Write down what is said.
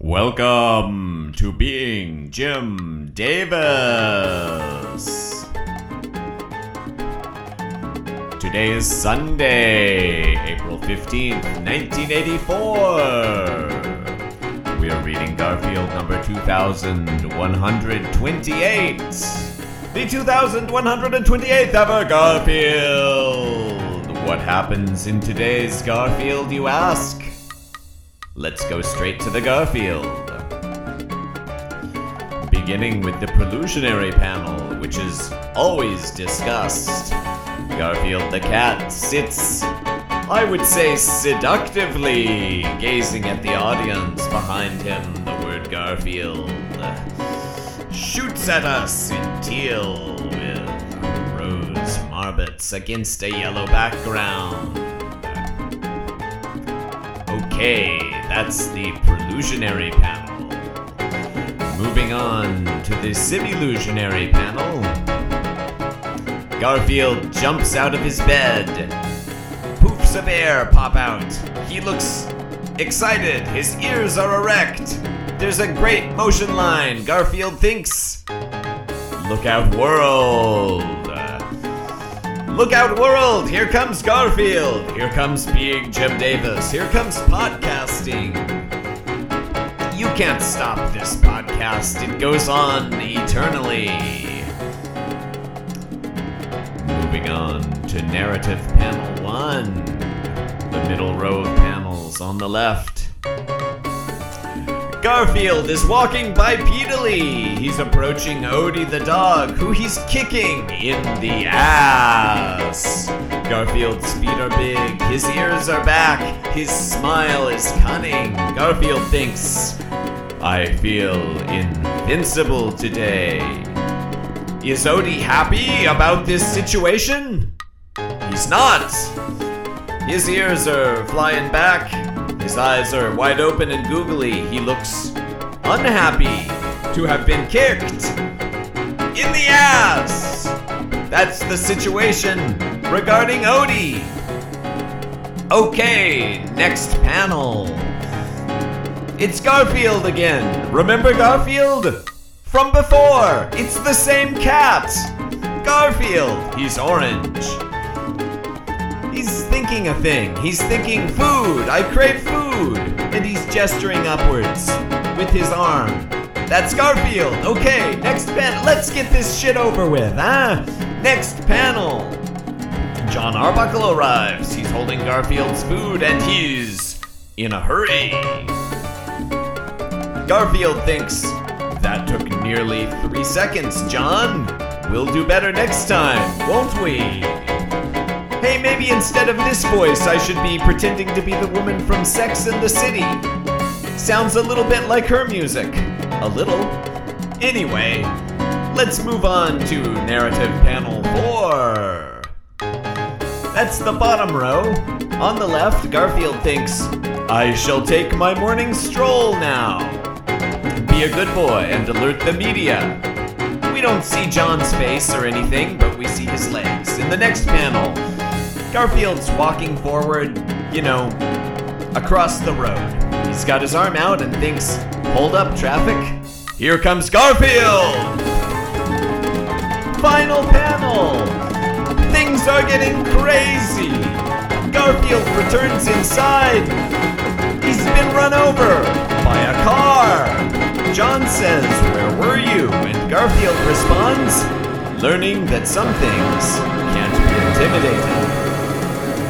Welcome to Being Jim Davis. Today is Sunday, April 15th, 1984. We are reading Garfield number 2128. The 2128th ever Garfield. What happens in today's Garfield, you ask? Let's go straight to the Garfield. Beginning with the prelusionary panel, which is always discussed. Garfield the cat sits, I would say seductively, gazing at the audience behind him. The word Garfield shoots at us in teal with rose marbets against a yellow background. Okay, that's the prelusionary panel. Moving on to the simillusionary panel. Garfield jumps out of his bed. Poofs of air pop out. He looks excited. His ears are erect. There's a great motion line. Garfield thinks, Look out, world. Look out, world! Here comes Garfield! Here comes being Jim Davis! Here comes podcasting! You can't stop this podcast, it goes on eternally. Moving on to narrative panel one. The middle row of panels on the left. Garfield is walking bipedally. He's approaching Odie the dog, who he's kicking in the ass. Garfield's feet are big, his ears are back, his smile is cunning. Garfield thinks, I feel invincible today. Is Odie happy about this situation? He's not. His ears are flying back, his eyes are wide open and googly. He looks unhappy to have been kicked in the ass. That's the situation regarding Odie. Okay, next panel. It's Garfield again. Remember Garfield? From before. It's the same cat. Garfield. He's orange. Thinking a thing. He's thinking food. I crave food. And he's gesturing upwards with his arm. That's Garfield. Okay, next panel. Let's get this shit over with, huh? Next panel. John Arbuckle arrives. He's holding Garfield's food and he's in a hurry. Garfield thinks, that took nearly three seconds, John. We'll do better next time, won't we? Hey, maybe instead of this voice, I should be pretending to be the woman from Sex and the City. Sounds a little bit like her music. A little. Anyway, let's move on to narrative panel four. That's the bottom row. On the left, Garfield thinks, I shall take my morning stroll now. Be a good boy and alert the media. We don't see John's face or anything, but we see his legs. In the next panel, Garfield's walking forward, you know, across the road. He's got his arm out and thinks, hold up, traffic. Here comes Garfield! Final panel! Things are getting crazy! Garfield returns inside. He's been run over by a car. John says, Where were you? And Garfield responds, Learning that some things can't be intimidated.